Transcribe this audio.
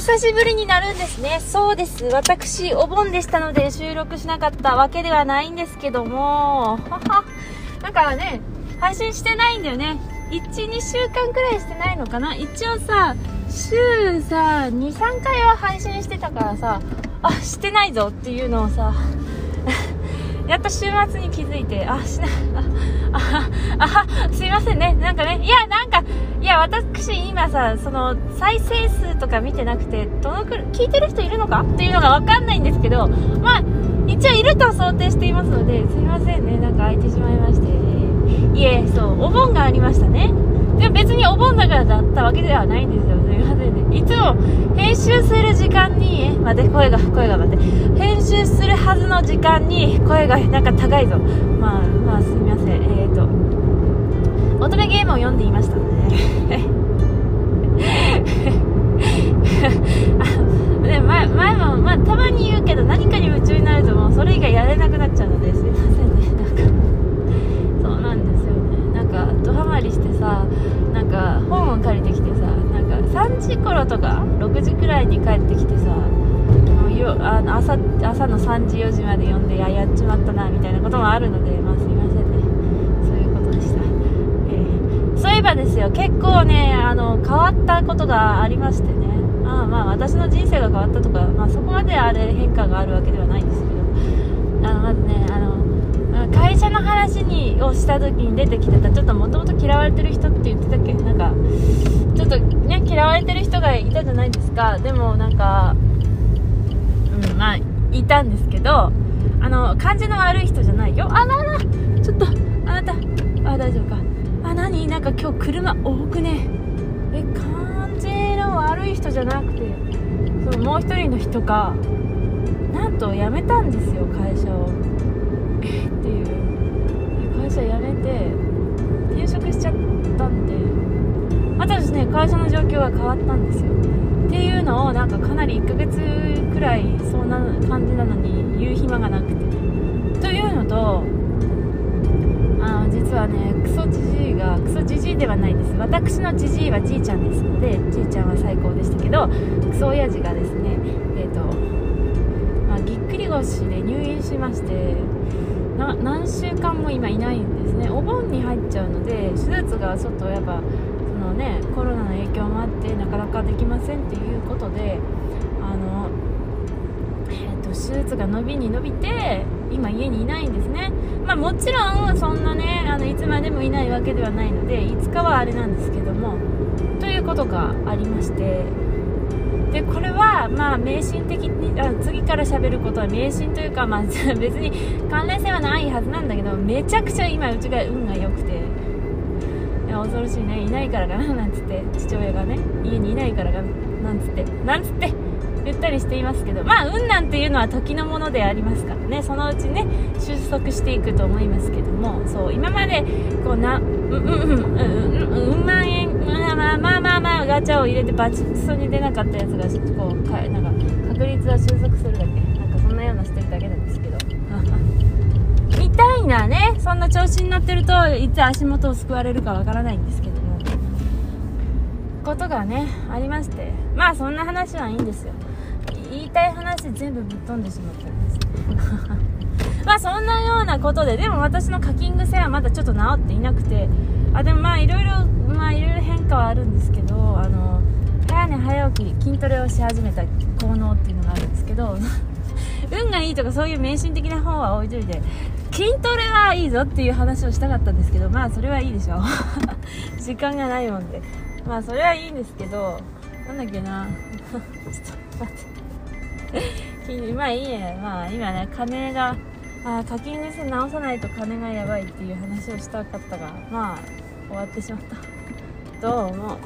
久しぶりになるんですね。そうです。私、お盆でしたので収録しなかったわけではないんですけども、なんかね、配信してないんだよね。1、2週間くらいしてないのかな一応さ、週さ、2、3回は配信してたからさ、あ、してないぞっていうのをさ、やっと週末に気づいて、あ、しな、あ、あ、あ、すいませんね。なんかね、いや、なんか、いや、私今さ、その、再生数とか見てなくて、どのくらい、聞いてる人いるのか？っていうのがわかんないんですけど、まあ、一応いると想定していますので、すいませんね。なんか空いてしまいまして。いえ、そう、お盆がありましたね。でも別にお盆だからだったわけではないんですよ。すいませんね。いつも編集する時間に、え、待って、声が、声が待って。編集するはずの時間に声がなんか高いぞ。まあ、まあすみません。えっ、ー、と、乙女ゲームを読んでいましたので、ね。ね前前も、まあ、たまに言うけど何かに夢中になるともうそれ以外やれなくなっちゃうのですいませんねなんかそうなんですよねなんかドハマりしてさなんか本を借りてきてさなんか3時頃とか6時くらいに帰ってきてさもうよあの朝朝の3時4時まで読んでややっちまったなみたいなこともあるのでまあすいませんね。そういうことでした、えー、そういえばですよ結構ねあの変わったことがありましてね。まあまあ私の人生が変わったとか、まあ、そこまであれ変化があるわけではないんですけど。あのまずねあの会社の話にをした時に出てきてたちょっともともと嫌われてる人って言ってたっけ？なんかちょっとね嫌われてるがいたじゃないですか。でもなんかうんまあいたんですけどあの感じの悪い人じゃないよ。あららちょっとあなたあ大丈夫か。あ何？なんか今日車多くね。え感じの悪い人じゃなくてそのもう一人の人がなんと辞めたんですよ会社を。況が変わったんですよ。っていうのをなんかかなり1ヶ月くらいそんな感じなのに言う暇がなくて。というのとあ実はねクソじじいがクソじじいではないです。私のじじいはじいちゃんですのでじいちゃんは最高でしたけどクソ親父がですねえっ、ー、と、まあ、ぎっくり腰で入院しまして何週間も今いないんですね。お盆に入っちゃうので手術がちょっとやっぱねコロナの影響もあってなかなかできませんっていうことであのえーと、手術が伸びに伸びて今家にいないんですね。まあもちろんそんなねあのいつまでもいないわけではないのでいつかはあれなんですけどもということがありまして。でこれはまあ迷信的にあ次から喋ることは迷信というか、まあ、別に関連性はないはずなんだけどめちゃくちゃ今うちが運が良くて。いや恐ろしいね。いないからかななんつって。父親がね。家にいないからかなんつって。なんつって。言ったりしていますけど。まあ運なんていうのは時のものでありますからね。そのうちね収束していくと思いますけども。そう今までこうなうんうんうんうんうん万円まあまあまあまあガチャを入れてバチクソに出なかったやつがこうかなんか確率は収束するだけ。なんかそんなようなしてるだけなんですけど。みたいなね。そんな調子になってるといつ足元を救われるかわからないんですけども。ことがねありまして。まあそんな話はいいんですよ。言いたい話全部ぶっ飛んでしまったんです。まあそんなようなことででも私の課金癖はまだちょっと治っていなくて。あでもまあいろいろまあいろいろ変化はあるんですけどあの早寝早起き筋トレをし始めた効能っていうのがあるんですけど。運がいいとかそういう迷信的な方は置いといて筋トレはいいぞっていう話をしたかったんですけどまあそれはいいでしょ 時間がないもんで。まあそれはいいんですけどなんだっけな。ちょっと待って。まあいいねまあ今ね金があ課金癖直さないと金がやばいっていう話をしたかったがまあ終わってしまった。どうも